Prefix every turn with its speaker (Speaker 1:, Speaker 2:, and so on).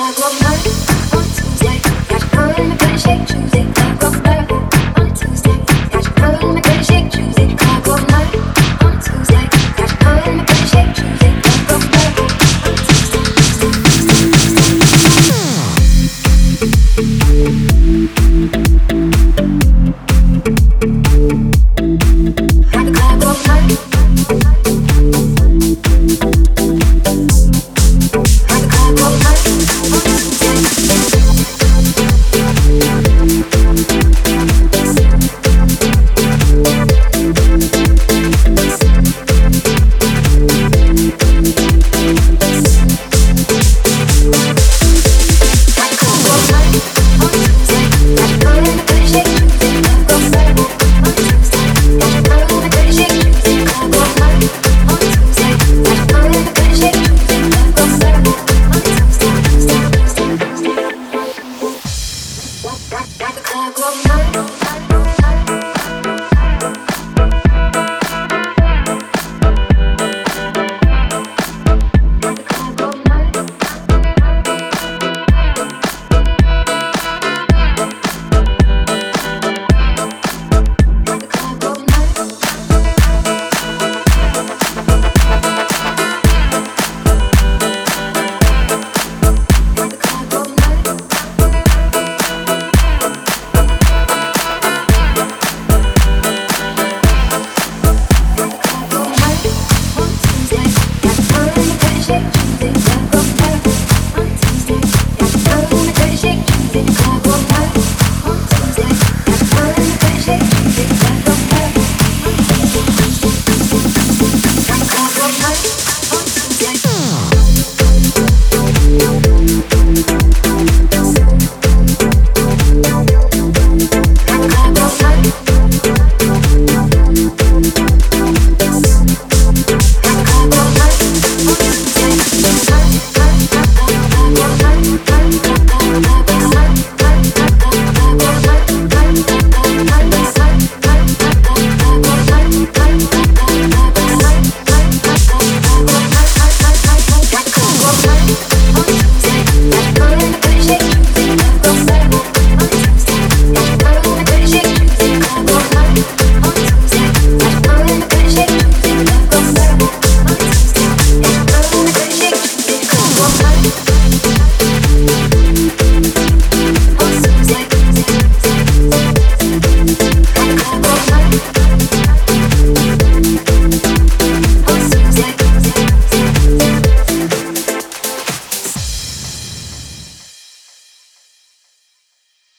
Speaker 1: Tuesday. Got a girl in a pretty shake Tuesday. Club